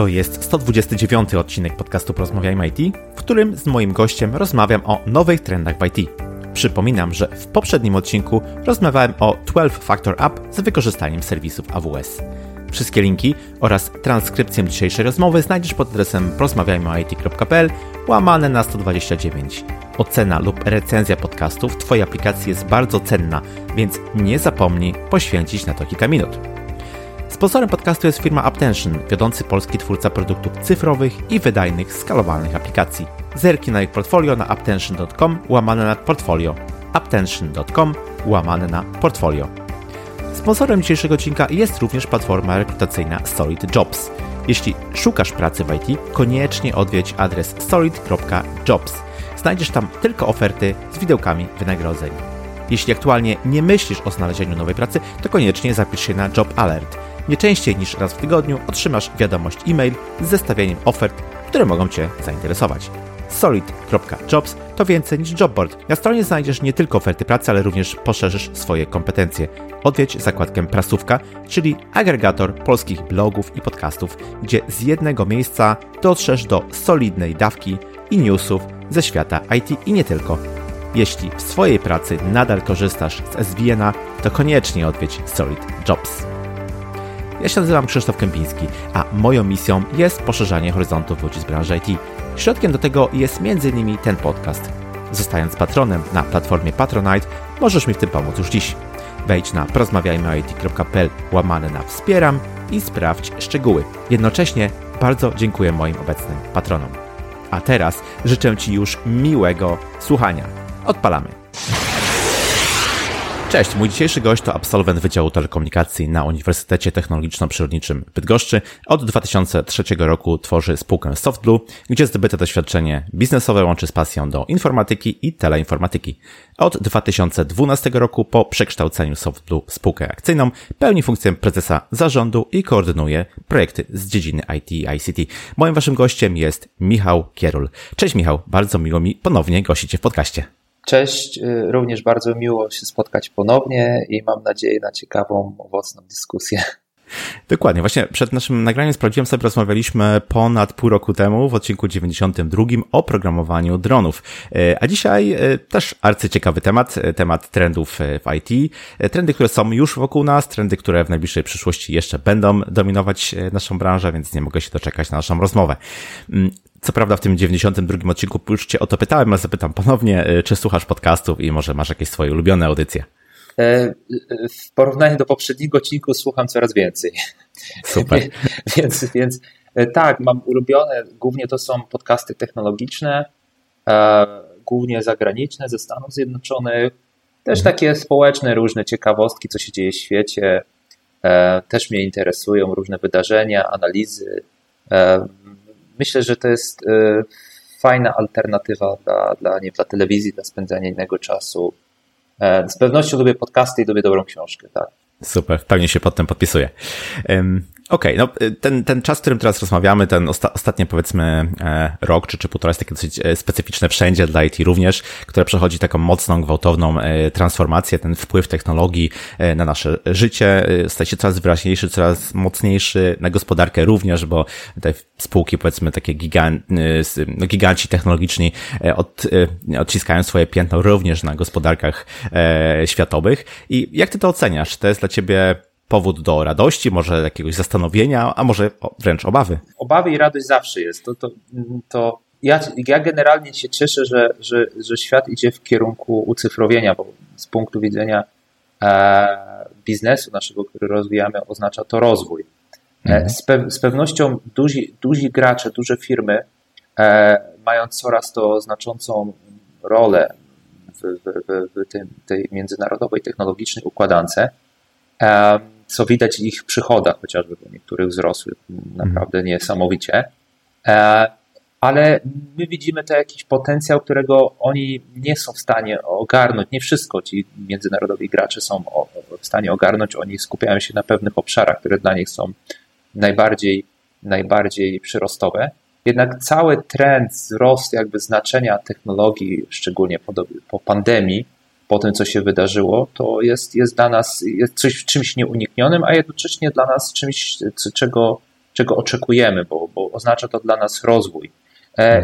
To jest 129 odcinek podcastu Porozmawiajmy IT, w którym z moim gościem rozmawiam o nowych trendach w IT. Przypominam, że w poprzednim odcinku rozmawiałem o 12 Factor App z wykorzystaniem serwisów AWS. Wszystkie linki oraz transkrypcję dzisiejszej rozmowy znajdziesz pod adresem porozmawiajmyoit.pl łamane na 129. Ocena lub recenzja podcastu w Twojej aplikacji jest bardzo cenna, więc nie zapomnij poświęcić na to kilka minut. Sponsorem podcastu jest firma Aptention, wiodący polski twórca produktów cyfrowych i wydajnych, skalowalnych aplikacji. Zerki na ich portfolio na aptention.com łamane na portfolio. aptention.com łamane na portfolio. Sponsorem dzisiejszego odcinka jest również platforma rekrutacyjna Solid Jobs. Jeśli szukasz pracy w IT, koniecznie odwiedź adres solid.jobs. Znajdziesz tam tylko oferty z widełkami wynagrodzeń. Jeśli aktualnie nie myślisz o znalezieniu nowej pracy, to koniecznie zapisz się na Job Alert. Nie częściej niż raz w tygodniu otrzymasz wiadomość e-mail z zestawieniem ofert, które mogą Cię zainteresować. Solid.jobs to więcej niż jobboard. Na stronie znajdziesz nie tylko oferty pracy, ale również poszerzysz swoje kompetencje. Odwiedź zakładkę Prasówka, czyli agregator polskich blogów i podcastów, gdzie z jednego miejsca dotrzesz do solidnej dawki i newsów ze świata IT i nie tylko. Jeśli w swojej pracy nadal korzystasz z SVN-a, to koniecznie odwiedź Solid Jobs. Ja się nazywam Krzysztof Kępiński, a moją misją jest poszerzanie horyzontów ludzi z branży IT. Środkiem do tego jest m.in. ten podcast. Zostając patronem na platformie Patronite, możesz mi w tym pomóc już dziś. Wejdź na porozmawiajmyoit.pl łamane na wspieram i sprawdź szczegóły. Jednocześnie bardzo dziękuję moim obecnym patronom. A teraz życzę Ci już miłego słuchania. Odpalamy. Cześć, mój dzisiejszy gość to absolwent Wydziału Telekomunikacji na Uniwersytecie Technologiczno-Przyrodniczym w Bydgoszczy. Od 2003 roku tworzy spółkę SoftBlue, gdzie zdobyte doświadczenie biznesowe łączy z pasją do informatyki i teleinformatyki. Od 2012 roku po przekształceniu SoftBlue w spółkę akcyjną pełni funkcję prezesa zarządu i koordynuje projekty z dziedziny IT i ICT. Moim waszym gościem jest Michał Kierul. Cześć Michał, bardzo miło mi ponownie gościć Cię w podcaście. Cześć, y, również bardzo miło się spotkać ponownie i mam nadzieję na ciekawą, owocną dyskusję. Dokładnie. Właśnie przed naszym nagraniem sprawdziłem sobie, rozmawialiśmy ponad pół roku temu w odcinku 92 o programowaniu dronów. Y, a dzisiaj y, też arcyciekawy temat, temat trendów w IT. Trendy, które są już wokół nas, trendy, które w najbliższej przyszłości jeszcze będą dominować naszą branżę, więc nie mogę się doczekać na naszą rozmowę. Co prawda w tym 92 odcinku już cię o to pytałem, ale zapytam ponownie, y, czy słuchasz podcastów i może masz jakieś swoje ulubione audycje? E, e, w porównaniu do poprzedniego odcinku słucham coraz więcej. Super. więc, więc e, tak, mam ulubione, głównie to są podcasty technologiczne, głównie zagraniczne ze Stanów Zjednoczonych, też mhm. takie społeczne, różne ciekawostki, co się dzieje w świecie. Też mnie interesują różne wydarzenia, analizy myślę, że to jest e, fajna alternatywa dla, dla, nie, dla telewizji, dla spędzania innego czasu. E, z pewnością lubię podcasty i lubię dobrą książkę, tak. Super, w pełni się pod tym podpisuję. Okej, okay, no ten, ten czas, w którym teraz rozmawiamy, ten osta powiedzmy e, rok czy, czy półtora jest takie dosyć e, specyficzne wszędzie dla IT również, które przechodzi taką mocną, gwałtowną e, transformację, ten wpływ technologii na nasze życie staje się coraz wyraźniejszy, coraz mocniejszy, na gospodarkę również, bo te spółki powiedzmy takie gigant, no, giganci technologiczni od, odciskają swoje piętno również na gospodarkach światowych. I jak ty to oceniasz? To jest dla ciebie powód do radości, może jakiegoś zastanowienia, a może wręcz obawy? Obawy i radość zawsze jest. To, to, to ja, ja generalnie się cieszę, że, że, że świat idzie w kierunku ucyfrowienia, bo z punktu widzenia e, biznesu naszego, który rozwijamy, oznacza to rozwój. E, mhm. Z, pe, z, pewnością duzi, duzi gracze, duże firmy e, mają coraz to znaczącą rolę w, w, w tym, tej międzynarodowej technologicznej układance co widać w ich przychodach, chociażby bo niektórych wzrosły naprawdę mhm. niesamowicie. E, ale my widzimy to jakiś potencjał, którego oni nie są w stanie ogarnąć. Nie wszystko ci międzynarodowi gracze są w stanie ogarnąć. Oni skupiają się na pewnych obszarach, które dla nich są najbardziej, najbardziej przyrostowe. Jednak cały trend wzrostu jakby znaczenia technologii, szczególnie po, po pandemii, po tym, co się wydarzyło, to jest, jest dla nas jest coś, czymś nieuniknionym, a jednocześnie dla nas czymś, czego, czego oczekujemy, bo, bo oznacza to dla nas rozwój.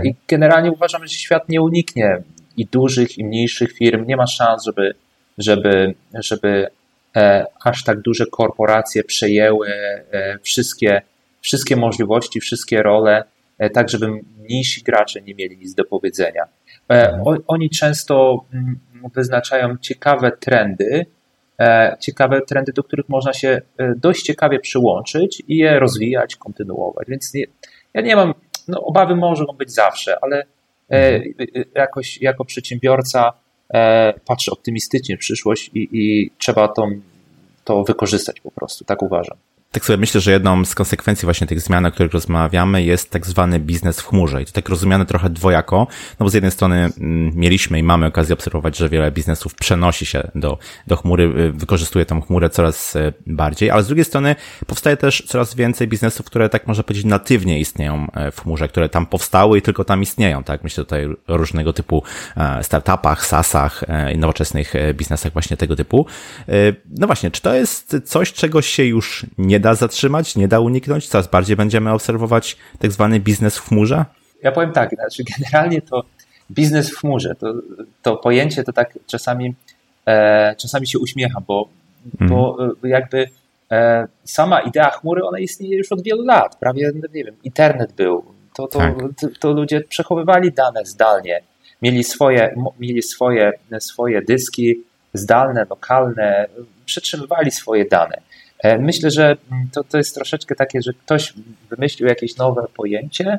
I generalnie uważam, że świat nie uniknie i dużych, i mniejszych firm. Nie ma szans, żeby, żeby, żeby aż tak duże korporacje przejęły wszystkie, wszystkie możliwości, wszystkie role, tak żeby mniejsi gracze nie mieli nic do powiedzenia. Mhm. Oni często mm, wyznaczają ciekawe trendy, e, ciekawe trendy, do których można się e, dość ciekawie przyłączyć i je rozwijać, kontynuować. Więc nie, ja nie mam, no obawy mogą być zawsze, ale e, mhm. jakoś jako przedsiębiorca patrzę optymistycznie w przyszłość i, i trzeba to, to wykorzystać po prostu, tak uważam tak sobie myślę, że jedną z konsekwencji właśnie tych zmian, o których rozmawiamy, jest tak zwany biznes w chmurze. I to tak rozumiane trochę dwojako, no bo z jednej strony mm, mieliśmy i mamy okazję obserwować, że wiele biznesów przenosi się do, do chmury, y, wykorzystuje tą chmurę coraz y, bardziej, ale z drugiej strony powstaje też coraz więcej biznesów, które tak można powiedzieć natywnie istnieją e, w chmurze, które tam powstały i tylko tam istnieją, tak? Myślę tutaj o różnego typu e, startupach, SaaSach e, nowoczesnych biznesach właśnie tego typu. No właśnie, czy to jest coś, czego się już nie da da zatrzymać, nie da uniknąć? Coraz bardziej będziemy obserwować tak zwany biznes w chmurze? Ja powiem tak, znaczy generalnie to biznes w chmurze, to, to pojęcie to tak czasami, e, czasami się uśmiecham, bo, mm. bo e, jakby e, sama idea chmury, ona istnieje już od wielu lat, prawie, no nie wiem, internet był, to, to, tak. to, to ludzie przechowywali dane zdalnie, mieli swoje, mieli swoje, swoje dyski zdalne, lokalne, przetrzymywali swoje dane. E, myślę, że to, to jest troszeczkę takie, że ktoś wymyślił jakieś nowe pojęcie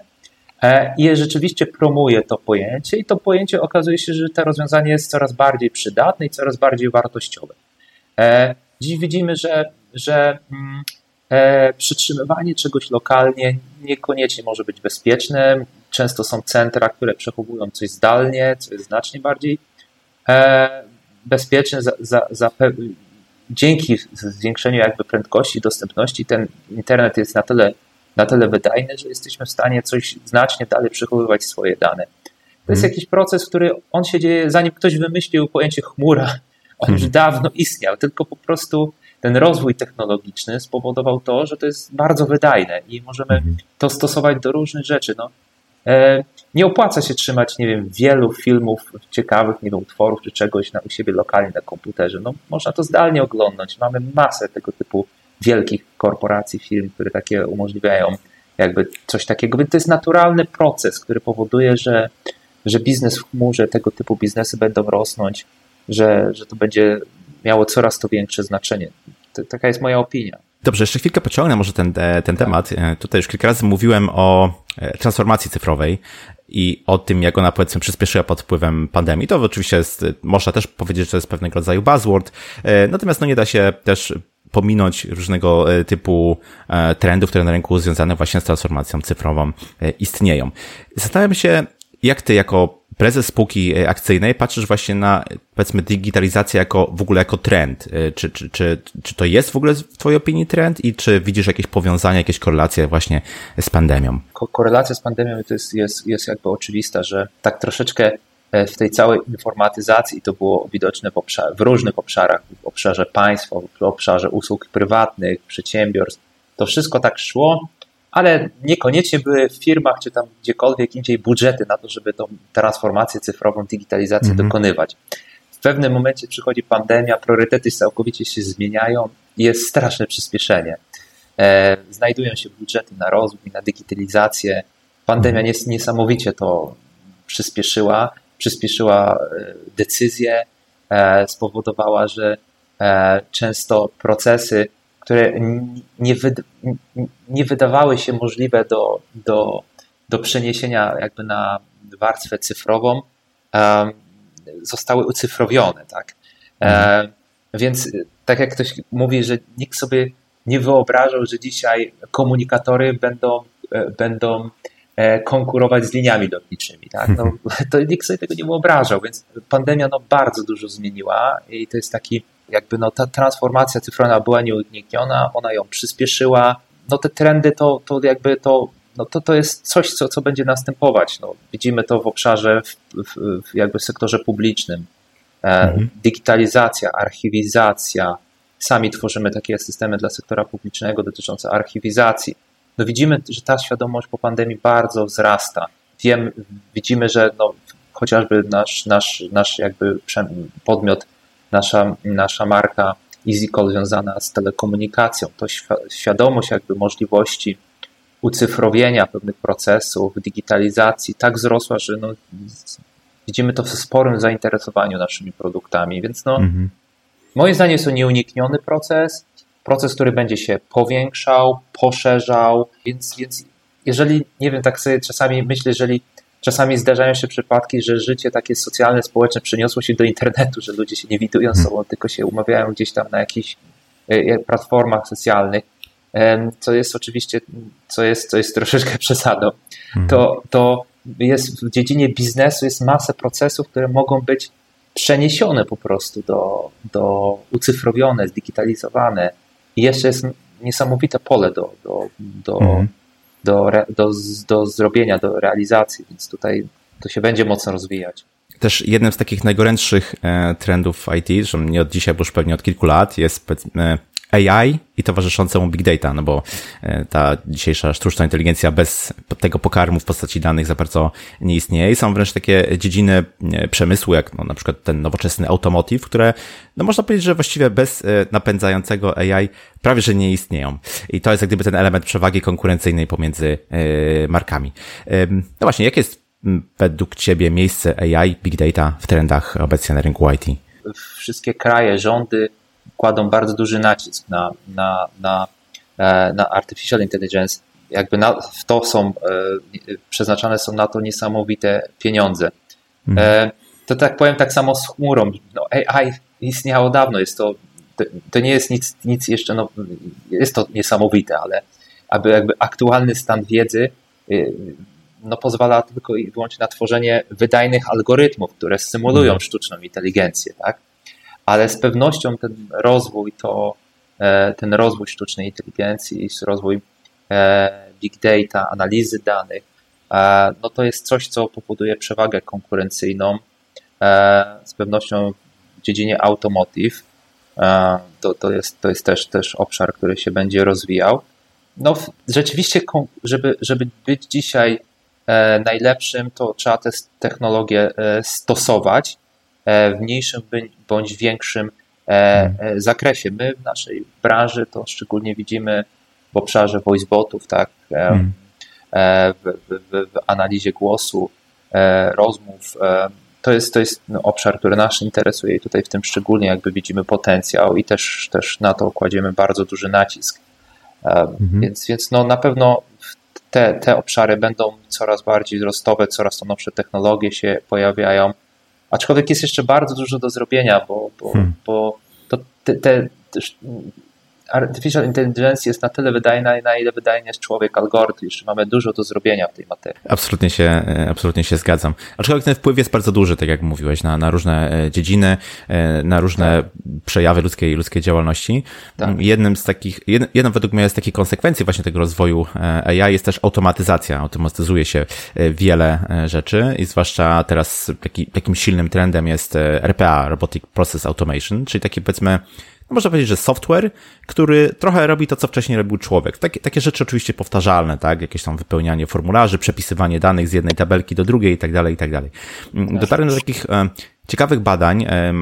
e, i rzeczywiście promuje to pojęcie i to pojęcie okazuje się, że to rozwiązanie jest coraz bardziej przydatne i coraz bardziej wartościowe. E, dziś widzimy, że, że mm, przytrzymywanie czegoś lokalnie niekoniecznie może być bezpieczne. Często są centra, które przechowują coś zdalnie, co jest znacznie bardziej bezpieczne, za, za, za, dzięki zwiększeniu jakby prędkości, dostępności, ten internet jest na tyle, na tyle wydajny, że jesteśmy w stanie coś znacznie dalej przechowywać swoje dane. To jest hmm. jakiś proces, który on się dzieje, zanim ktoś wymyślił pojęcie chmura, on już hmm. dawno istniał, tylko po prostu ten rozwój technologiczny spowodował to, że to jest bardzo wydajne i możemy hmm. to stosować do różnych rzeczy. No, nie opłaca się trzymać, nie wiem, wielu filmów ciekawych, nie wiem, utworów czy czegoś na, u siebie lokalnie na komputerze. No, można to zdalnie oglądać. Mamy masę tego typu wielkich korporacji, firm, które takie umożliwiają jakby coś takiego. To jest naturalny proces, który powoduje, że, że biznes w chmurze, tego typu biznesy będą rosnąć, że, że to będzie miało coraz to większe znaczenie. To, taka jest moja opinia. Dobrze, jeszcze chwilkę pociągnę może ten, ten temat. E, tutaj już kilka razy mówiłem o e, transformacji cyfrowej i o tym, jak ona powiedzmy przyspieszyła pod wpływem pandemii. To oczywiście jest, można też powiedzieć, że to jest pewnego rodzaju buzzword, e, natomiast no nie da się też pominąć różnego typu trendów, które na rynku związane właśnie z transformacją cyfrową istnieją. Zastanawiam się, jak ty jako prezes spółki e, akcyjnej patrzysz właśnie na, powiedzmy, digitalizację jako, w ogóle jako trend. E, czy, czy, czy, czy to jest w ogóle w twojej opinii trend i czy widzisz jakieś powiązania, jakieś korelacje właśnie z pandemią? Korelacja z pandemią to jest, jest, jest jakby oczywista, że tak troszeczkę e, w tej całej informatyzacji to było widoczne w, obszar, w różnych obszarach, w obszarze państwa, w obszarze usług prywatnych, przedsiębiorstw. To wszystko tak szło ale niekoniecznie były w firmach czy tam gdziekolwiek indziej budżety na to, żeby tą transformację cyfrową, digitalizację mhm. dokonywać. W pewnym momencie przychodzi pandemia, priorytety całkowicie się zmieniają i jest straszne przyspieszenie. E, znajdują się budżety na rozwój, na digitalizację. Pandemia mhm. niesamowicie to przyspieszyła, przyspieszyła e, decyzje, e, spowodowała, że często procesy które nie, wyd, nie wydawały się możliwe do, do, do przeniesienia jakby na warstwę cyfrową, zostały ucyfrowione, tak? Mhm. więc tak jak ktoś mówi, że nikt sobie nie wyobrażał, że dzisiaj komunikatory będą, e, będą e, konkurować z liniami lotniczymi. Tak? No, to nikt sobie tego nie wyobrażał, więc pandemia no, bardzo dużo zmieniła i to jest taki jakby no, ta transformacja cyfrowa była nieunikniona, ona ją przyspieszyła. No te trendy to, to jakby to, no to, to jest coś, co, co będzie następować. No, widzimy to w obszarze, w, w, w jakby sektorze publicznym. E, mhm. Digitalizacja, archiwizacja. Sami tworzymy takie systemy dla sektora publicznego dotyczące archiwizacji. no widzimy, że ta świadomość po pandemii bardzo wzrasta. Wiem, widzimy, że no, chociażby nasz, nasz, nasz jakby podmiot, nasza, nasza marka EasyCall związana z telekomunikacją, to świadomość jakby możliwości ucyfrowienia pewnych procesów, digitalizacji. Tak wzrosła, że no, widzimy to w sporym zainteresowaniu naszymi produktami, więc no, mhm. moim zdaniem jest to nieunikniony proces, proces, który będzie się powiększał, poszerzał, więc, więc jeżeli, nie wiem, tak sobie czasami myślę, jeżeli czasami zdarzają się przypadki, że życie takie socjalne, społeczne przeniosło się do internetu, że ludzie się nie widują z mhm. sobą, tylko się umawiają gdzieś tam na jakichś e, e, platformach socjalnych, co jest oczywiście, co jest, co jest troszeczkę przesadą, mhm. to, to jest w dziedzinie biznesu jest masę procesów, które mogą być przeniesione po prostu do, do ucyfrowione, zdigitalizowane. I jeszcze jest niesamowite pole do, do, do, mhm. Do, do, do zrobienia, do realizacji, więc tutaj to się będzie mocno rozwijać. Też jednym z takich najgorętszych e, trendów IT, że nie od dzisiaj, bo już pewnie od kilku lat, jest e, AI i towarzyszące mu big data, no bo e, ta dzisiejsza sztuczna inteligencja bez tego pokarmu w postaci danych za bardzo nie istnieje. I są wręcz takie dziedziny e, przemysłu, jak no, na przykład ten nowoczesny automotive, które, no można powiedzieć, że właściwie bez e, napędzającego AI prawie, że nie istnieją. I to jest jak gdyby ten element przewagi konkurencyjnej pomiędzy markami. No właśnie, jakie jest według Ciebie miejsce AI, big data w trendach obecnie na rynku IT? Wszystkie kraje, rządy kładą bardzo duży nacisk na, na, na, e, na artificial intelligence. Jakby na, w to są, e, przeznaczane są na to niesamowite pieniądze. Mhm. E, to tak powiem tak samo z chmurą. No, AI istniało dawno, jest to, to nie jest nic, nic jeszcze, no, jest to niesamowite, ale aby jakby aktualny stan wiedzy no, pozwala tylko i wyłącznie na tworzenie wydajnych algorytmów, które symulują mhm. sztuczną inteligencję, tak? Ale z pewnością ten rozwój to e, ten rozwój sztucznej inteligencji, rozwój e, big data, analizy danych, e, no to jest coś, co powoduje przewagę konkurencyjną. Z pewnością w dziedzinie automotive to, to, jest, to jest też, też obszar, który się będzie rozwijał. No, rzeczywiście, żeby, żeby być dzisiaj najlepszym, to trzeba te technologie stosować w mniejszym bądź większym e, e, zakresie. My w naszej branży to szczególnie widzimy w obszarze voicebotów, tak, mhm. w, w, w analizie głosu, rozmów. To jest, to jest obszar, który nas interesuje i tutaj w tym szczególnie jakby widzimy potencjał i też, też na to kładziemy bardzo duży nacisk. Mhm. Więc, więc no na pewno te, te obszary będą coraz bardziej wzrostowe, coraz to nowsze technologie się pojawiają. Aczkolwiek jest jeszcze bardzo dużo do zrobienia, bo, bo, hmm. bo to te, te, artificial intelligence jest na tyle wydajna, na ile wydajny jest człowiek, algorytm. Jeszcze mamy dużo do zrobienia w tej materii. Absolutnie się, e, absolutnie się zgadzam. Aczkolwiek ten wpływ jest bardzo duży, tak jak mówiłeś, na, na różne e, dziedziny, e, na różne tak. przejawy ludzkiej, ludzkiej działalności. Tak. Jednym z takich, jedną według mnie z takich konsekwencji właśnie tego rozwoju AI jest też automatyzacja. Automatyzuje się wiele rzeczy i zwłaszcza teraz taki, takim silnym trendem jest RPA, Robotic Process Automation, czyli taki powiedzmy można powiedzieć, że software, który trochę robi to, co wcześniej robił człowiek. Takie, takie rzeczy oczywiście powtarzalne, tak? Jakieś tam wypełnianie formularzy, przepisywanie danych z jednej tabelki do drugiej i tak dalej, i tak dalej. Mm, dotarłem do takich ciekawych badań e,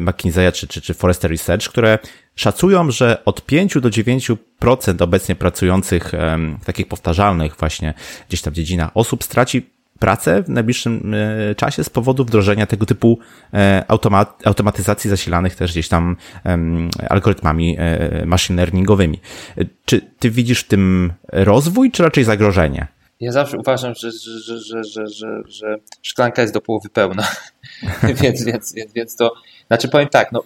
McKinsey'a czy, czy, czy Forrester Research, które szacują, że od 5 do 9% obecnie pracujących w takich powtarzalnych właśnie gdzieś tam dziedzinach osób straci pracę w najbliższym e, czasie z powodu wdrożenia tego typu e, automat, automatyzacji zasilanych też gdzieś tam algorytmami e, machine learningowymi. Czy ty widzisz w tym rozwój, czy raczej zagrożenie? Ja zawsze uważam, że, że, że, że, że, że szklanka jest do połowy pełna. więc, więc, więc, więc to, znaczy powiem tak, no,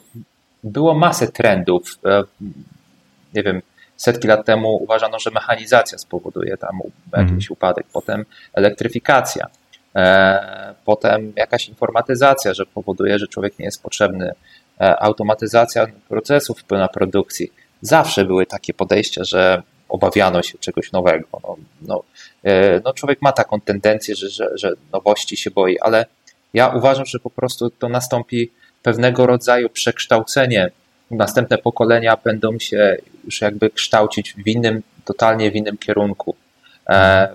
było masę trendów. Nie wiem, setki lat temu uważano, że mechanizacja spowoduje tam jakiś mhm. upadek, potem elektryfikacja, e, potem jakaś informatyzacja, że powoduje, że człowiek nie jest potrzebny, e, automatyzacja procesów wpływa na produkcji. Zawsze były takie podejścia, że obawiano się czegoś nowego. No, no, e, no człowiek ma taką tendencję, że, że, że nowości się boi, ale ja uważam, że po prostu to nastąpi pewnego rodzaju przekształcenie następne pokolenia będą się już jakby kształcić w innym totalnie w innym kierunku. E,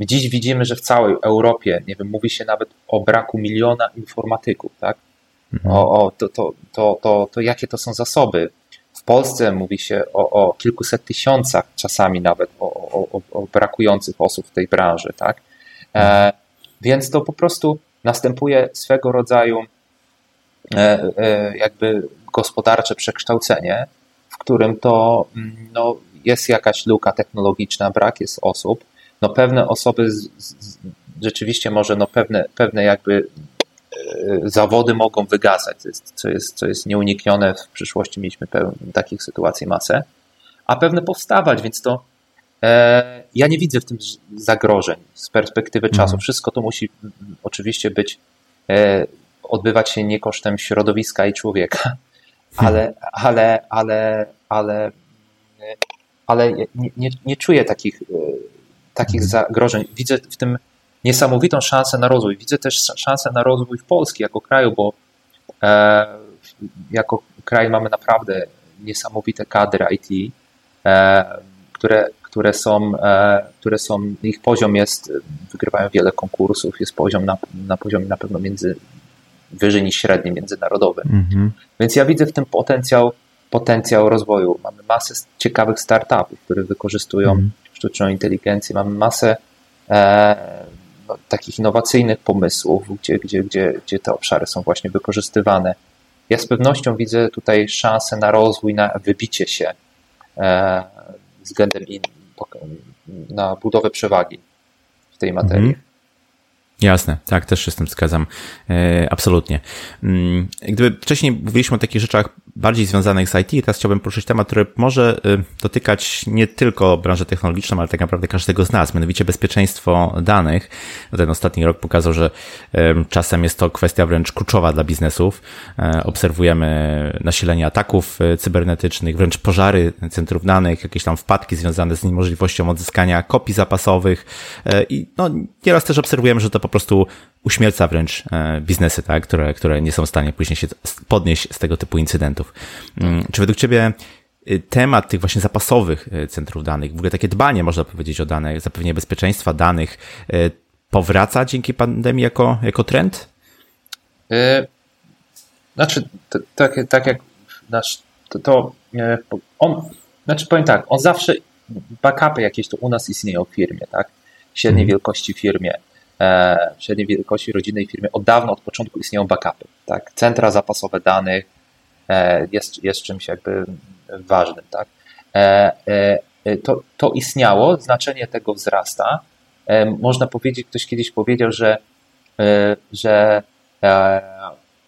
dziś widzimy, że w całej Europie, nie wiem, mówi się nawet o braku miliona informatyków, tak? Mhm. O, o to, to, to, to, to jakie to są zasoby. W Polsce mówi się o, o kilkuset tysiącach, czasami nawet o, o, o brakujących osób w tej branży, tak? E, więc to po prostu następuje swego rodzaju e, e, jakby gospodarcze przekształcenie, w którym to mm, no, jest jakaś luka technologiczna, brak jest osób. No, pewne osoby z, z, rzeczywiście może no, pewne, pewne jakby e, zawody mogą wygasać, co jest, co jest, co jest nieuniknione. W przyszłości mieliśmy takich sytuacji masę, a pewne powstawać, więc to e, ja nie widzę w tym zagrożeń z perspektywy czasu. Mhm. Wszystko to musi oczywiście być, e, odbywać się nie kosztem środowiska i człowieka, ale, ale, ale, ale, ale nie, nie, nie czuję takich, takich mhm. zagrożeń. Widzę w tym niesamowitą szansę na rozwój. Widzę też szansę na rozwój w Polski jako kraju, bo e, jako kraj mamy naprawdę niesamowite kadry IT, e, które, które, są, e, które są, ich poziom jest, wygrywają wiele konkursów, jest poziom na, na poziomie na pewno między, wyżej niż średni międzynarodowy. Mhm. Więc ja widzę w tym potencjał, potencjał rozwoju. Mamy masę ciekawych startupów, które wykorzystują mhm. sztuczną inteligencję, mamy masę e, no, takich innowacyjnych pomysłów, gdzie, gdzie, gdzie, gdzie te obszary są właśnie wykorzystywane. Ja z pewnością widzę tutaj szansę na rozwój, na wybicie się e, względem in, na budowę przewagi w tej materii. Mhm. Jasne, tak, też się z tym zgadzam. E, absolutnie. Mm, gdyby wcześniej mówiliśmy o takich rzeczach bardziej związanych z IT, teraz chciałbym poruszyć temat, który może e, dotykać nie tylko branży technologicznej, ale tak naprawdę każdego z nas, mianowicie bezpieczeństwo danych. Ten ostatni rok pokazał, że e, czasem jest to kwestia wręcz kluczowa dla biznesów. E, obserwujemy nasilenie ataków cybernetycznych, wręcz pożary centrów danych, jakieś tam wpadki związane z niemożliwością odzyskania kopii zapasowych i no, nieraz też obserwujemy, że to po prostu uśmierca wręcz e, biznesy, tak, które, które nie są w stanie później się podnieść z tego typu incydentów. Mm, czy według Ciebie y, temat tych właśnie zapasowych y, centrów danych, w ogóle takie dbanie, można powiedzieć, o dane, zapewnienie bezpieczeństwa danych, y, powraca dzięki pandemii jako, jako trend? Znaczy, tak, tak jak nasz, to, to on, znaczy powiem tak, on zawsze, backupy jakieś to u nas istnieją w firmie, tak? Średniej hmm. wielkości firmie. E, średniej wielkości rodzinnej firmy od dawna, od początku istnieją backupy. Tak? Centra zapasowe danych jest, jest czymś jakby ważnym. Tak? E, to, to istniało, znaczenie tego wzrasta. Można powiedzieć, ktoś kiedyś powiedział, że, że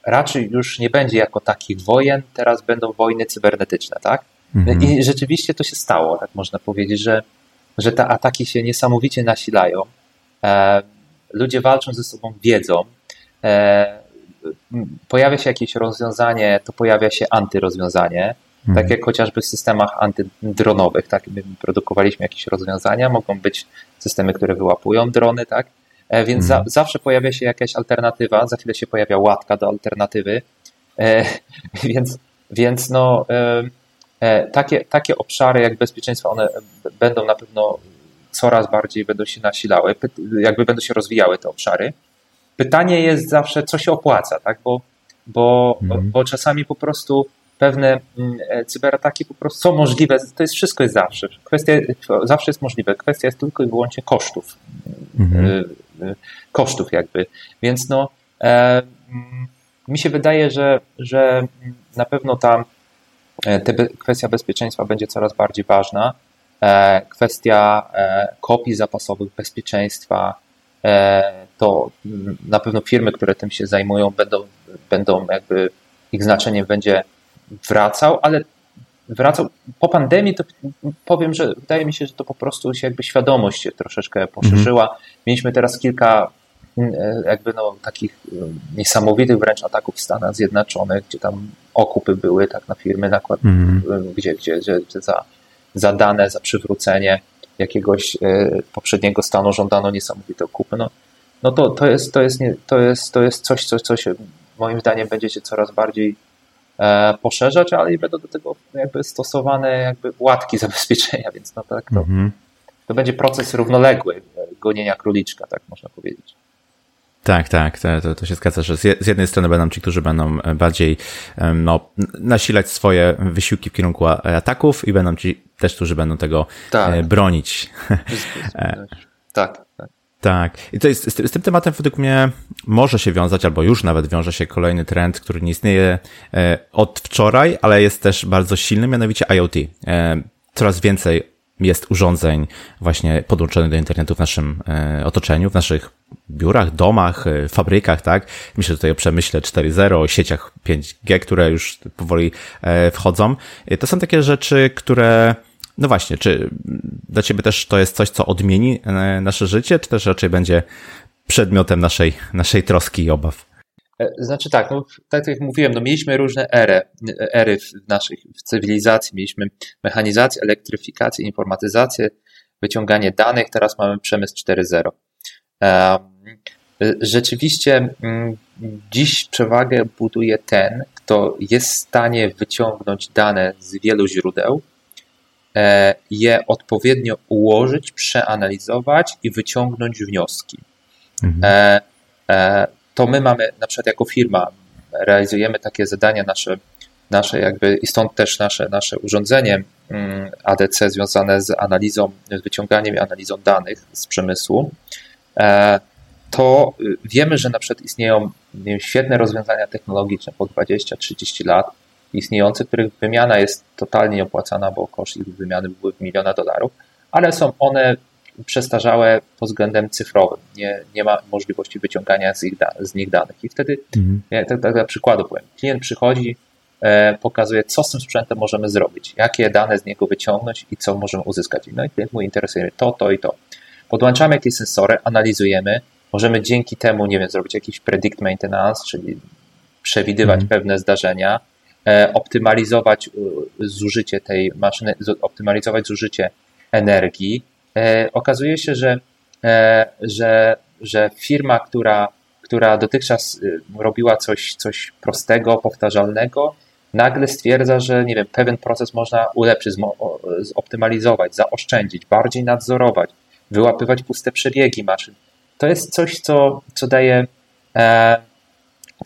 raczej już nie będzie jako takich wojen, teraz będą wojny cybernetyczne, tak? Mhm. I rzeczywiście to się stało, tak można powiedzieć, że, że te ataki się niesamowicie nasilają ludzie walczą ze sobą wiedzą. Pojawia się jakieś rozwiązanie, to pojawia się antyrozwiązanie. Mhm. Tak jak chociażby w systemach antydronowych, tak? My produkowaliśmy jakieś rozwiązania, mogą być systemy, które wyłapują drony, tak? E, więc za, mhm. zawsze pojawia się jakaś alternatywa, za chwilę się pojawia łatka do alternatywy, e, więc, więc no, e, e, takie, takie obszary jak bezpieczeństwo, one będą na pewno coraz bardziej będą się nasilały, jakby będą się rozwijały te obszary. Pytanie jest zawsze, co się opłaca, tak? Bo, bo, mhm. bo czasami po prostu pewne mm, e, cyberataki po prostu są możliwe, to jest wszystko jest zawsze. Kwestia zawsze jest możliwe. Kwestia jest tylko i wyłącznie kosztów. Mhm. E, e, kosztów jakby. Więc no e, mm, mi się wydaje, że, że na pewno ta te, kwestia bezpieczeństwa będzie coraz bardziej ważna. E, kwestia e, kopii zapasowych, bezpieczeństwa, to na pewno firmy, które tym się zajmują, będą, będą jakby ich znaczeniem będzie wracał, ale wracał po pandemii, to powiem, że wydaje mi się, że to po prostu się jakby świadomość się troszeczkę poszerzyła. Mhm. Mieliśmy teraz kilka jakby no, takich niesamowitych wręcz ataków w Stanach Zjednoczonych, gdzie tam okupy były tak na firmy, nakład, mhm. gdzie, gdzie, gdzie, gdzie za za dane, za przywrócenie jakiegoś e, poprzedniego stanu żądano niesamowite kupy, no, no to, to, jest, to, jest nie, to, jest, to jest coś, co, co się moim zdaniem będziecie coraz bardziej e, poszerzać, ale i będą do tego jakby stosowane jakby łatki zabezpieczenia, więc no tak, to, mhm. to będzie proces równoległy gonienia króliczka, tak można powiedzieć. Tak, tak, to, to się zgadza, że z jednej strony będą ci, którzy będą bardziej no, nasilać swoje wysiłki w kierunku ataków i będą ci też, którzy będą tego tak. E, bronić. Tak, tak. Tak. I to jest, z, tym tematem według mnie może się wiązać, albo już nawet wiąże się kolejny trend, który nie istnieje e, od wczoraj, ale jest też bardzo silny, mianowicie IoT. E, coraz więcej jest urządzeń właśnie podłączonych do internetu w naszym otoczeniu, w naszych biurach, domach, fabrykach, tak? Myślę tutaj o przemyśle 4.0, o sieciach 5G, które już powoli wchodzą. To są takie rzeczy, które no właśnie, czy dla Ciebie też to jest coś, co odmieni e, nasze życie, czy też raczej będzie przedmiotem naszej, naszej troski i obaw? E, znaczy tak, no, tak jak mówiłem, no mieliśmy różne ery, ery w naszych w cywilizacji. Mieliśmy mechanizację, elektryfikację, informatyzację, wyciąganie danych, teraz mamy przemysł 4.0. E, rzeczywiście mm, dziś przewagę buduje ten, kto jest w stanie wyciągnąć dane z wielu źródeł, E, je odpowiednio ułożyć, przeanalizować i wyciągnąć wnioski. Mhm. E, e, to my mamy, na przykład jako firma, realizujemy takie zadania nasze, nasze jakby i stąd też nasze, nasze urządzenie mm, ADC związane z analizą, z wyciąganiem i analizą danych z przemysłu, to wiemy, że na przykład istnieją świetne rozwiązania technologiczne po 20-30 lat, istniejących, których wymiana jest totalnie nieopłacana, bo koszt ich wymiany były w miliona dolarów, ale są one przestarzałe pod względem cyfrowym. Nie, nie ma możliwości wyciągania z, ich, z nich danych. I wtedy, mhm. ja, tak, tak dla przykładu powiem, klient przychodzi, e, pokazuje, co z tym sprzętem możemy zrobić, jakie dane z niego wyciągnąć i co możemy uzyskać. No i klient mu interesuje to, to i to. Podłączamy jakieś sensory, analizujemy, możemy dzięki temu, nie wiem, zrobić jakiś predict maintenance, czyli przewidywać mhm. pewne zdarzenia, optymalizować e, zużycie tej maszyny, optymalizować zużycie energii. E, okazuje się, że, że, że firma, która, która dotychczas robiła coś, coś prostego, powtarzalnego, nagle stwierdza, że nie wiem, pewien proces można ulepszyć, zoptymalizować, zaoszczędzić, bardziej nadzorować, wyłapywać puste przebiegi maszyn. To jest coś, co, co daje,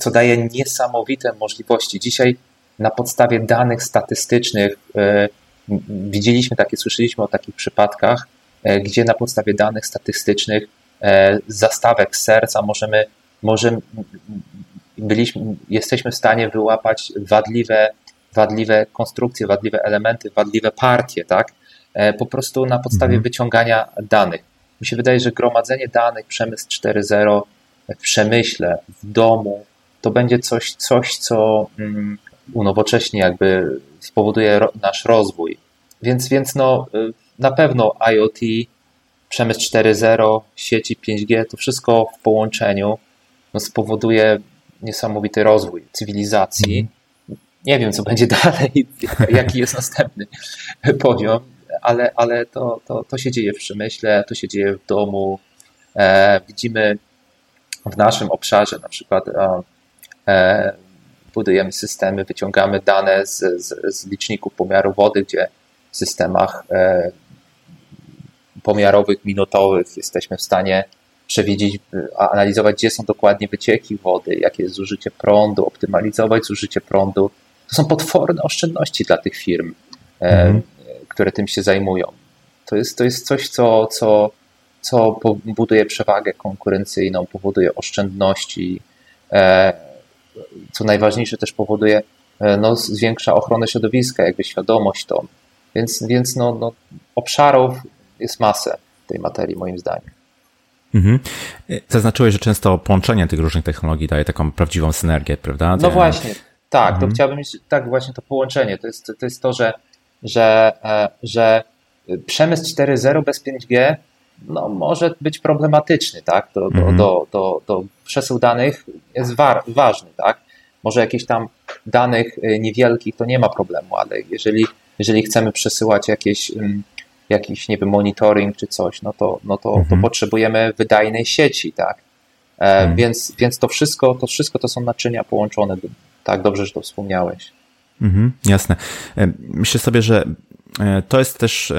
co daje niesamowite możliwości. Dzisiaj na podstawie danych statystycznych e, widzieliśmy takie, słyszeliśmy o takich przypadkach, e, gdzie na podstawie danych statystycznych e, zastawek serca możemy, możemy byliśmy, jesteśmy w stanie wyłapać wadliwe, wadliwe konstrukcje, wadliwe elementy, wadliwe partie, tak? Po prostu na podstawie mhm. wyciągania danych. Mi się wydaje, że gromadzenie danych, przemysł 4.0 w przemyśle, w domu, to będzie coś, coś co mm, unowocześnie jakby spowoduje nasz rozwój. Więc, więc no, y, na pewno IoT, przemysł 4.0, sieci 5G, to wszystko w połączeniu no, spowoduje niesamowity rozwój cywilizacji. Nie wiem, co będzie dalej, jaki jest następny poziom, ale, ale to, to, to się dzieje w przemyśle, to się dzieje w domu. E, widzimy w naszym obszarze na przykład e, budujemy systemy, wyciągamy dane z, z, z liczników pomiaru wody, gdzie w systemach e, pomiarowych, minutowych jesteśmy w stanie przewidzieć, analizować, gdzie są dokładnie wycieki wody, jakie jest zużycie prądu, optymalizować zużycie prądu. To są potworne oszczędności dla tych firm, e, mhm. które tym się zajmują. To jest, to jest coś, co, co, co buduje przewagę konkurencyjną, powoduje oszczędności. Co najważniejsze też powoduje, e, no, zwiększa ochronę środowiska, jakby świadomość to. Więc, więc no, no, obszarów jest masę tej materii, moim zdaniem. Mhm. Zaznaczyłeś, że często połączenie tych różnych technologii daje taką prawdziwą synergię, prawda? No właśnie, tak, mhm. to chciałbym mieć, tak, właśnie to połączenie. To jest to, jest to że, że, e, że przemysł 4.0 bez 5G no, może być problematyczny, tak? Do, do, mhm. do, do, do przesył danych jest wa ważny, tak? Może jakichś tam danych y, niewielkich to nie ma problemu, ale jeżeli, jeżeli chcemy przesyłać jakieś, mm, jakiś, nie wiem, monitoring czy coś, no to, no to, mhm. to potrzebujemy wydajnej sieci, tak? E, mhm. więc, więc to wszystko, to wszystko to są naczynia połączone, tak dobrze, że to wspomniałeś. Mhm, jasne. Myślę sobie, że to jest też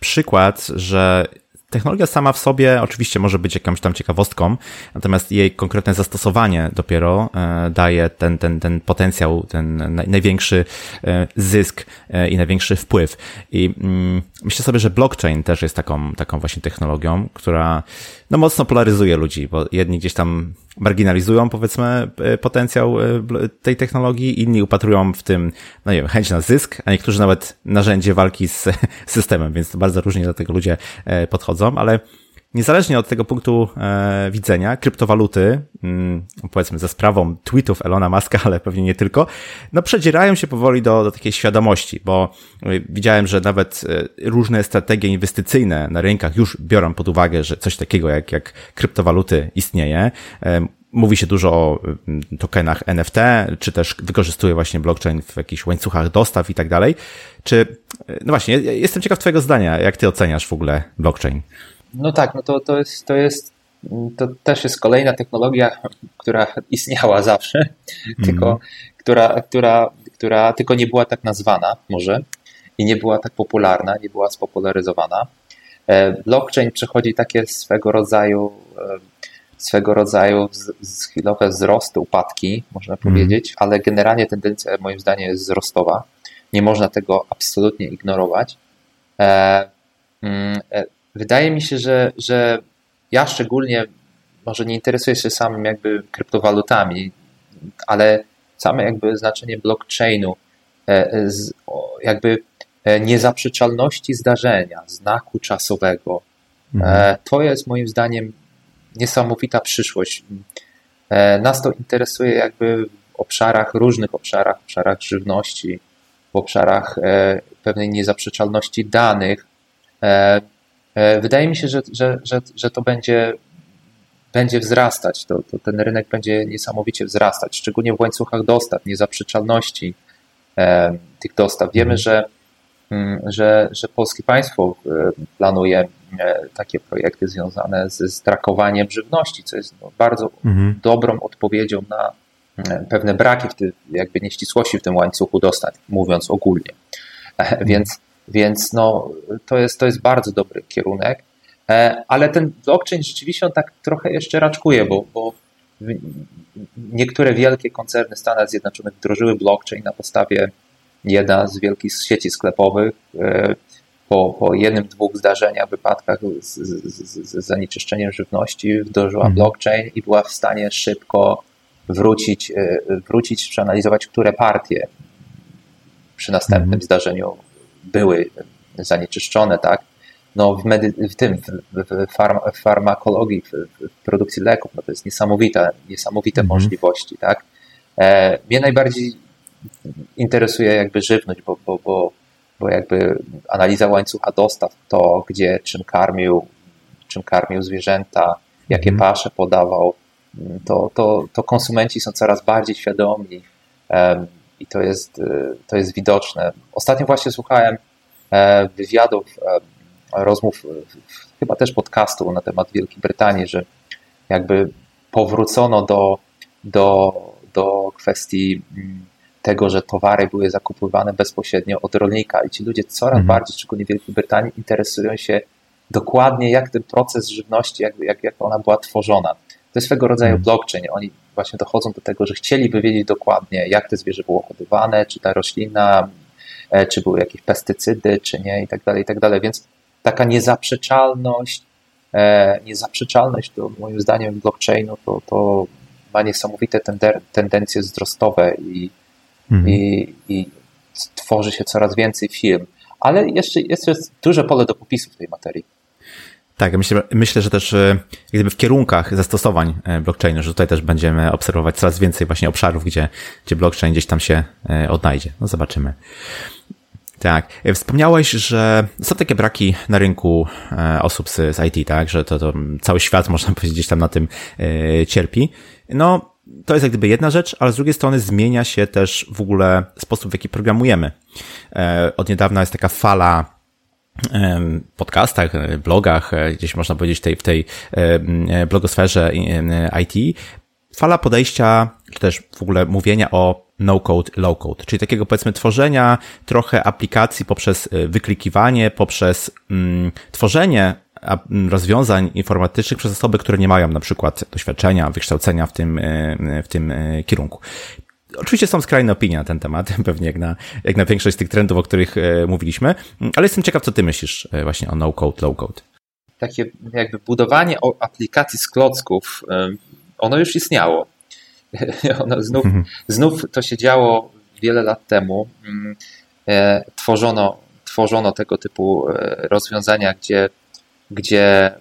przykład, że Technologia sama w sobie oczywiście może być jakąś tam ciekawostką, natomiast jej konkretne zastosowanie dopiero e, daje ten, ten, ten potencjał, ten największy e, zysk e, i największy wpływ. I mm, myślę sobie, że blockchain też jest taką, taką właśnie technologią, która no, mocno polaryzuje ludzi, bo jedni gdzieś tam marginalizują, powiedzmy, potencjał tej technologii, inni upatrują w tym, no nie wiem, chęć na zysk, a niektórzy nawet narzędzie walki z systemem, więc to bardzo różnie do tego ludzie podchodzą ale niezależnie od tego punktu e, widzenia, kryptowaluty, mm, powiedzmy za sprawą tweetów Elona Muska, ale pewnie nie tylko, no przedzierają się powoli do, do takiej świadomości, bo e, widziałem, że nawet e, różne strategie inwestycyjne na rynkach już biorą pod uwagę, że coś takiego jak, jak kryptowaluty istnieje. E, mówi się dużo o mm, tokenach NFT, czy też wykorzystuje właśnie blockchain w jakichś łańcuchach dostaw i tak dalej. Czy, no właśnie, jestem ciekaw Twojego zdania, jak Ty oceniasz w ogóle blockchain? No tak, no to, to, jest, to jest, to też jest kolejna technologia, która istniała zawsze, mm. tylko, która, która, która tylko nie była tak nazwana może i nie była tak popularna, nie była spopularyzowana. E, blockchain przechodzi takie swego rodzaju e, swego rodzaju chwilowe wzrosty, upadki, można mm. powiedzieć, ale generalnie tendencja moim zdaniem jest wzrostowa. Nie można tego absolutnie ignorować. E, mm, e, wydaje mi się, że, że ja szczególnie może nie interesuję się samym jakby kryptowalutami, ale same jakby znaczenie blockchainu, e, jakby niezaprzeczalności zdarzenia, znaku czasowego, mhm. to jest moim zdaniem niesamowita przyszłość. E, nas to interesuje jakby w obszarach, różnych obszarach, obszarach żywności, w obszarach e, pewnej niezaprzeczalności danych. E, wydaje mi się, że, że, że, że to będzie, będzie wzrastać, to, to ten rynek będzie niesamowicie wzrastać, szczególnie w łańcuchach dostaw, niezaprzeczalności tych dostaw. Wiemy, mhm. że, mm, że, że polskie państwo planuje E, takie projekty związane z, z trakowaniem żywności, co jest no, bardzo mhm. dobrą odpowiedzią na e, pewne braki, w tym, jakby nieścisłości w tym łańcuchu dostaw, mówiąc ogólnie. E. Więc, więc no, to, jest, to jest bardzo dobry kierunek, ale ten blockchain rzeczywiście on tak trochę jeszcze raczkuje, bo, bo niektóre wielkie koncerny Stanów Zjednoczonych wdrożyły blockchain na podstawie jedna z wielkich sieci sklepowych po, po jednym, dwóch zdarzeniach, wypadkach z, z, z zanieczyszczeniem żywności wdrożyła mhm. blockchain i była w stanie szybko wrócić, e, wrócić, przeanalizować, które partie przy następnym mhm. zdarzeniu były zanieczyszczone, tak? No w, medy- w tym, w, w, farm w farmakologii, w, w, produkcji leków, no to jest niesamowite, niesamowite mhm. możliwości, tak? E, mnie najbardziej interesuje jakby żywność, bo, bo, bo bo jakby analiza łańcucha dostaw, to gdzie, czym karmił, czym karmił zwierzęta, jakie mm. pasze podawał, to, to, to konsumenci są coraz bardziej świadomi um, i to jest, to jest widoczne. Ostatnio właśnie słuchałem e, wywiadów, rozmów, chyba też podcastu na temat Wielkiej Brytanii, że jakby powrócono do, do, do kwestii mm, tego, że towary były zakupywane bezpośrednio od rolnika i ci ludzie coraz mhm. bardziej, szczególnie w Wielkiej Brytanii, interesują się dokładnie, jak ten proces żywności, jak, jak, jak ona była tworzona. To jest swego rodzaju mhm. blockchain. Oni właśnie dochodzą do tego, że chcieliby wiedzieć dokładnie, jak te zwierzę było hodowane, czy ta roślina, e, czy były jakieś pestycydy, czy nie, i tak dalej, i tak dalej. Więc taka niezaprzeczalność, e, niezaprzeczalność to moim zdaniem blockchainu to, to ma niesamowite tendencje wzrostowe i mhm. i, i tworzy się coraz więcej firm. Ale jeszcze, jeszcze jest duże pole do popisu w tej materii. Tak, myślę, myślę, że też e, gdyby w kierunkach zastosowań e, blockchainu, że tutaj też będziemy obserwować coraz więcej właśnie obszarów, gdzie, gdzie blockchain gdzieś tam się e, odnajdzie. No zobaczymy. Tak. Wspomniałeś, że są takie braki na rynku osób z, z IT, tak? Że to, to cały świat, można powiedzieć, gdzieś tam na tym cierpi. No, to jest jak gdyby jedna rzecz, ale z drugiej strony zmienia się też w ogóle sposób, w jaki programujemy. Od niedawna jest taka fala podcastach, e, blogach, e, gdzieś można powiedzieć tej, w tej blogosferze IT, fala podejścia, czy też w ogóle mówienia o no-code, low-code, czyli takiego powiedzmy tworzenia trochę aplikacji poprzez wyklikiwanie, poprzez mm, tworzenie rozwiązań informatycznych przez osoby, które nie mają na przykład doświadczenia, wykształcenia w tym, w tym kierunku. Oczywiście są skrajne opinie na ten temat, pewnie jak na, jak na większość z tych trendów, o których mówiliśmy, ale jestem ciekaw, co ty myślisz właśnie o no-code, low-code. Takie jakby budowanie aplikacji z klocków, ono już istniało ono znów, mhm. znów to się działo wiele lat temu. Mm, e, tworzono, tworzono tego typu e, rozwiązania, gdzie, gdzie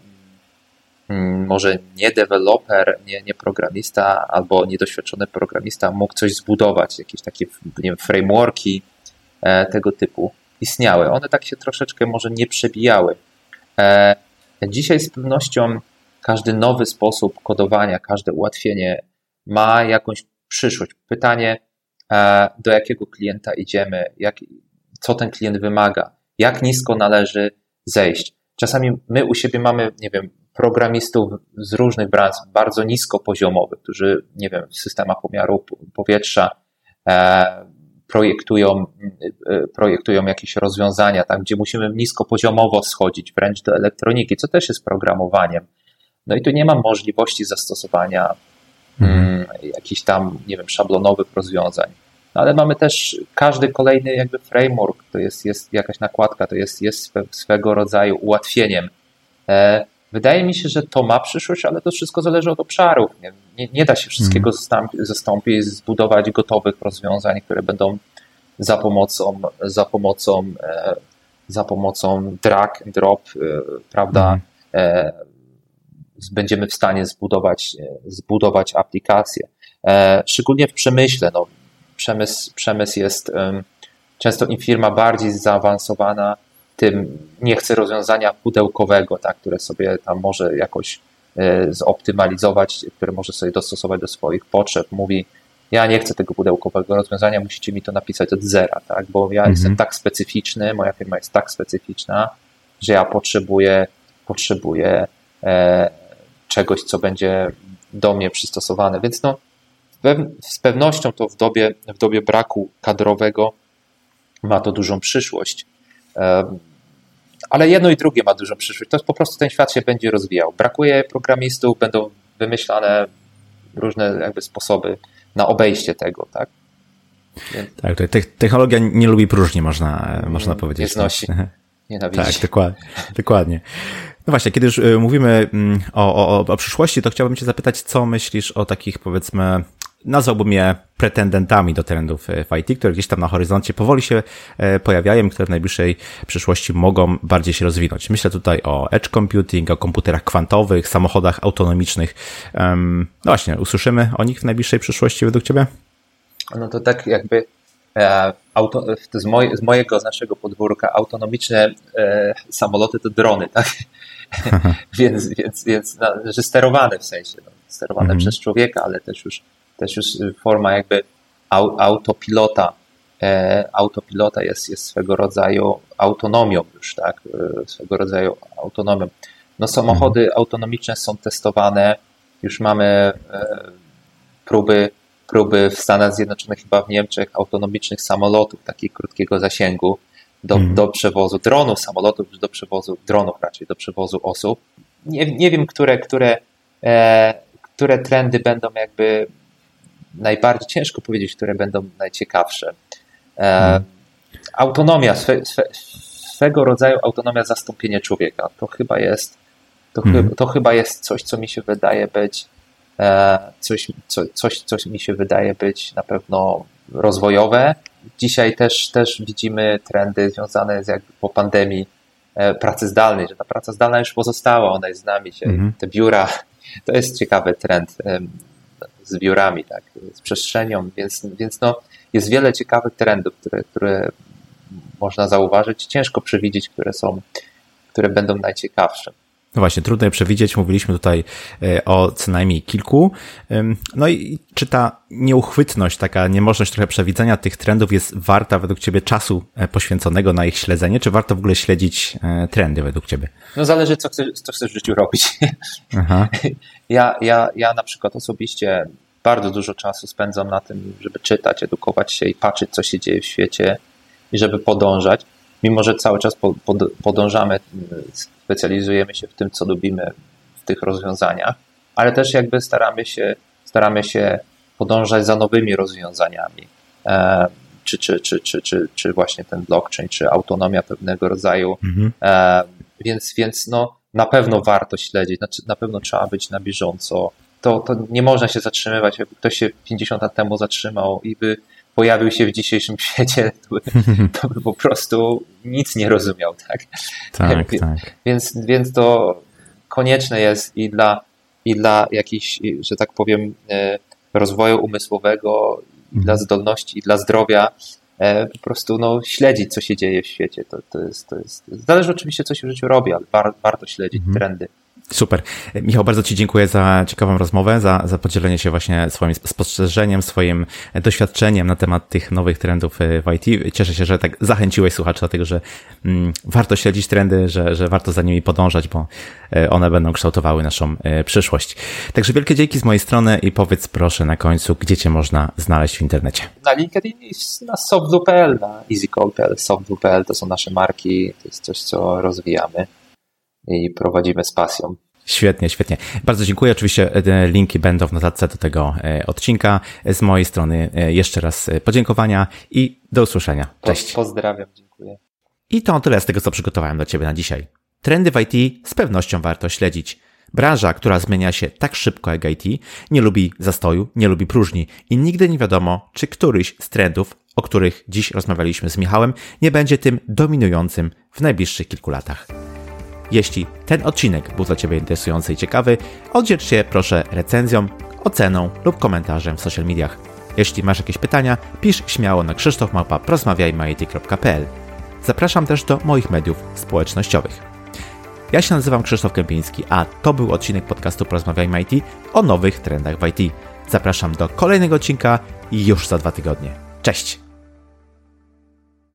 może nie deweloper, nie, nie programista albo niedoświadczony programista mógł coś zbudować, jakieś takie nie wiem, frameworki e, tego typu istniały. One tak się troszeczkę może nie przebijały. Dzisiaj z pewnością każdy nowy sposób kodowania, każde ułatwienie ma jakąś przyszłość. Pytanie, e, do jakiego klienta idziemy, jak, co ten klient wymaga, jak nisko należy zejść. Czasami my u siebie mamy, nie wiem, programistów z różnych branż, bardzo nisko poziomowych, którzy, nie wiem, w systemach pomiaru powietrza e, projektują, e, projektują jakieś rozwiązania, tam gdzie musimy niskopoziomowo schodzić, wręcz do elektroniki, co też jest programowaniem. No i tu nie ma możliwości zastosowania mhm. jakichś tam, nie wiem, szablonowych rozwiązań. No ale mamy też każdy kolejny jakby framework, to jest, jest jakaś nakładka, to jest, jest swego rodzaju ułatwieniem. E, wydaje mi się, że to ma przyszłość, ale to wszystko zależy od obszarów. Nie, nie, nie da się wszystkiego mhm. zastąpić, zbudować gotowych rozwiązań, które będą za pomocą, za pomocą, e, za pomocą drag and drop, e, prawda, mhm będziemy w stanie zbudować, e, zbudować aplikację. E, szczególnie w przemyśle. No, przemysł, przemysł jest często im firma bardziej zaawansowana, tym nie chce rozwiązania pudełkowego, tak, które sobie tam może jakoś e, zoptymalizować, które może sobie dostosować do swoich potrzeb. Mówi, ja nie chcę tego pudełkowego rozwiązania, musicie mi to napisać od zera, tak, bo ja mhm. jestem tak specyficzny, moja firma jest tak specyficzna, że ja potrzebuję, potrzebuję czegoś, co będzie do mnie przystosowane. Więc no, z pewnością to w dobie, w dobie braku kadrowego ma to dużą przyszłość. Ale jedno i drugie ma dużą przyszłość. To jest po prostu ten świat się będzie rozwijał. Brakuje programistów, będą wymyślane różne jakby sposoby na obejście tego, tak? Więc... Tak, technologia nie lubi próżni, można, można powiedzieć. Nie znosi. Nienawidzi. Tak, dokładnie. dokładnie. No właśnie, kiedy już y, mówimy mm, o, o, o przyszłości, to chciałbym Cię zapytać, co myślisz o takich, powiedzmy, nazwałbym je pretendentami do trendów y, w IT, które gdzieś tam na horyzoncie powoli się y, pojawiają, które w najbliższej przyszłości mogą bardziej się rozwinąć. Myślę tutaj o edge computing, o komputerach kwantowych, samochodach autonomicznych. No właśnie, usłyszymy o nich w najbliższej przyszłości według Ciebie? No to tak jakby E, auto, z, moj, z, mojego, z naszego podwórka autonomiczne e, samoloty to drony, tak? więc, więc, więc no, że sterowane w sensie, no, sterowane mhm. przez człowieka, ale też już, też już forma jakby au, autopilota. E, autopilota jest, jest swego rodzaju autonomią już, tak? E, swego rodzaju autonomią. No samochody mhm. autonomiczne są testowane, już mamy e, próby próby w Stanach Zjednoczonych, chyba w Niemczech, autonomicznych samolotów takich krótkiego zasięgu do, mm. do przewozu dronów, samolotów, do przewozu dronów raczej, do przewozu osób. Nie, nie wiem, które, które, e, które trendy będą jakby najbardziej, ciężko powiedzieć, które będą najciekawsze. E, mm. Autonomia, swe, swe, swego rodzaju autonomia zastąpienie człowieka, to chyba jest to, mm. to chyba jest coś, co mi się wydaje być E, coś, co, coś, coś mi się wydaje być na pewno rozwojowe. Dzisiaj też, też widzimy trendy związane z jakby po pandemii e, pracy zdalnej, że ta praca zdalna już pozostała, ona jest z nami dzisiaj. Mhm. Te biura, to jest ciekawy trend z biurami, tak, z przestrzenią, więc, więc no, jest wiele ciekawych trendów, które, które można zauważyć. Ciężko przewidzieć, które są, które będą najciekawsze. No właśnie, trudno je przewidzieć. Mówiliśmy tutaj e, o co najmniej kilku. No i czy ta nieuchwytność, taka niemożność trochę przewidzenia tych trendów jest warta według Ciebie czasu e, poświęconego na ich śledzenie? Czy warto w ogóle śledzić e, trendy według Ciebie? No zależy, co chcesz, co chcesz w życiu robić. Aha. Ja, ja, ja na przykład osobiście bardzo dużo czasu spędzam na tym, żeby czytać, edukować się i patrzeć, co się dzieje w świecie i żeby podążać. Mimo, że cały czas podążamy, specjalizujemy się w tym, co lubimy w tych rozwiązaniach, ale też jakby staramy się, staramy się podążać za nowymi rozwiązaniami. E, czy, czy, czy, czy, czy, czy właśnie ten blockchain, czy autonomia pewnego rodzaju. Mhm. E, więc, więc no, na pewno warto śledzić, znaczy na pewno trzeba być na bieżąco. To, to nie można się zatrzymywać. Jakby ktoś się 50 lat temu zatrzymał i by pojawił się w dzisiejszym świecie, to by, to by po prostu nic nie rozumiał, tak? Tak, tak. Więc, więc to konieczne jest i dla, i dla jakichś, że tak powiem, e, rozwoju umysłowego, i dla mhm. zdolności, i dla zdrowia, e, po prostu no, śledzić, co się dzieje w świecie. To, to, jest, to jest, zależy oczywiście, co się w życiu robi, ale war, warto śledzić mhm. trendy. Super. Michał, bardzo Ci dziękuję za ciekawą rozmowę, za, za podzielenie się właśnie swoim spostrzeżeniem, swoim doświadczeniem na temat tych nowych trendów e, w IT. Cieszę się, że tak zachęciłeś słuchaczy do tego, że mm, warto śledzić trendy, że, że warto za nimi podążać, bo e, one będą kształtowały naszą e, przyszłość. Także wielkie dzięki z mojej strony i powiedz proszę na końcu, gdzie Cię można znaleźć w internecie. Na LinkedIn i na software.pl, na easycall.pl, software.pl to są nasze marki, to jest coś, co rozwijamy i prowadzimy z pasją. Świetnie, świetnie. Bardzo dziękuję. Oczywiście e, linki będą w notatce do tego e, odcinka. Z mojej strony e, jeszcze raz podziękowania i do usłyszenia. Cześć. Pozdrawiam, dziękuję. I to tyle z tego, co przygotowałem dla Ciebie na dzisiaj. Trendy w IT z pewnością warto śledzić. Branża, która zmienia się tak szybko jak IT, nie lubi zastoju, nie lubi próżni i nigdy nie wiadomo, czy któryś z trendów, o których dziś rozmawialiśmy z Michałem, nie będzie tym dominującym w najbliższych kilku latach. Jeśli ten odcinek był dla Ciebie interesujący i ciekawy, oddzielcz się proszę recenzją, oceną lub komentarzem w social mediach. Jeśli masz jakieś pytania, pisz śmiało na krzysztofmałpa.prozmawiajmy.it.pl Zapraszam też do moich mediów społecznościowych. Ja się nazywam Krzysztof Kępiński, a to był odcinek podcastu Porozmawiajmy IT o nowych trendach w IT. Zapraszam do kolejnego odcinka już za dwa tygodnie. Cześć!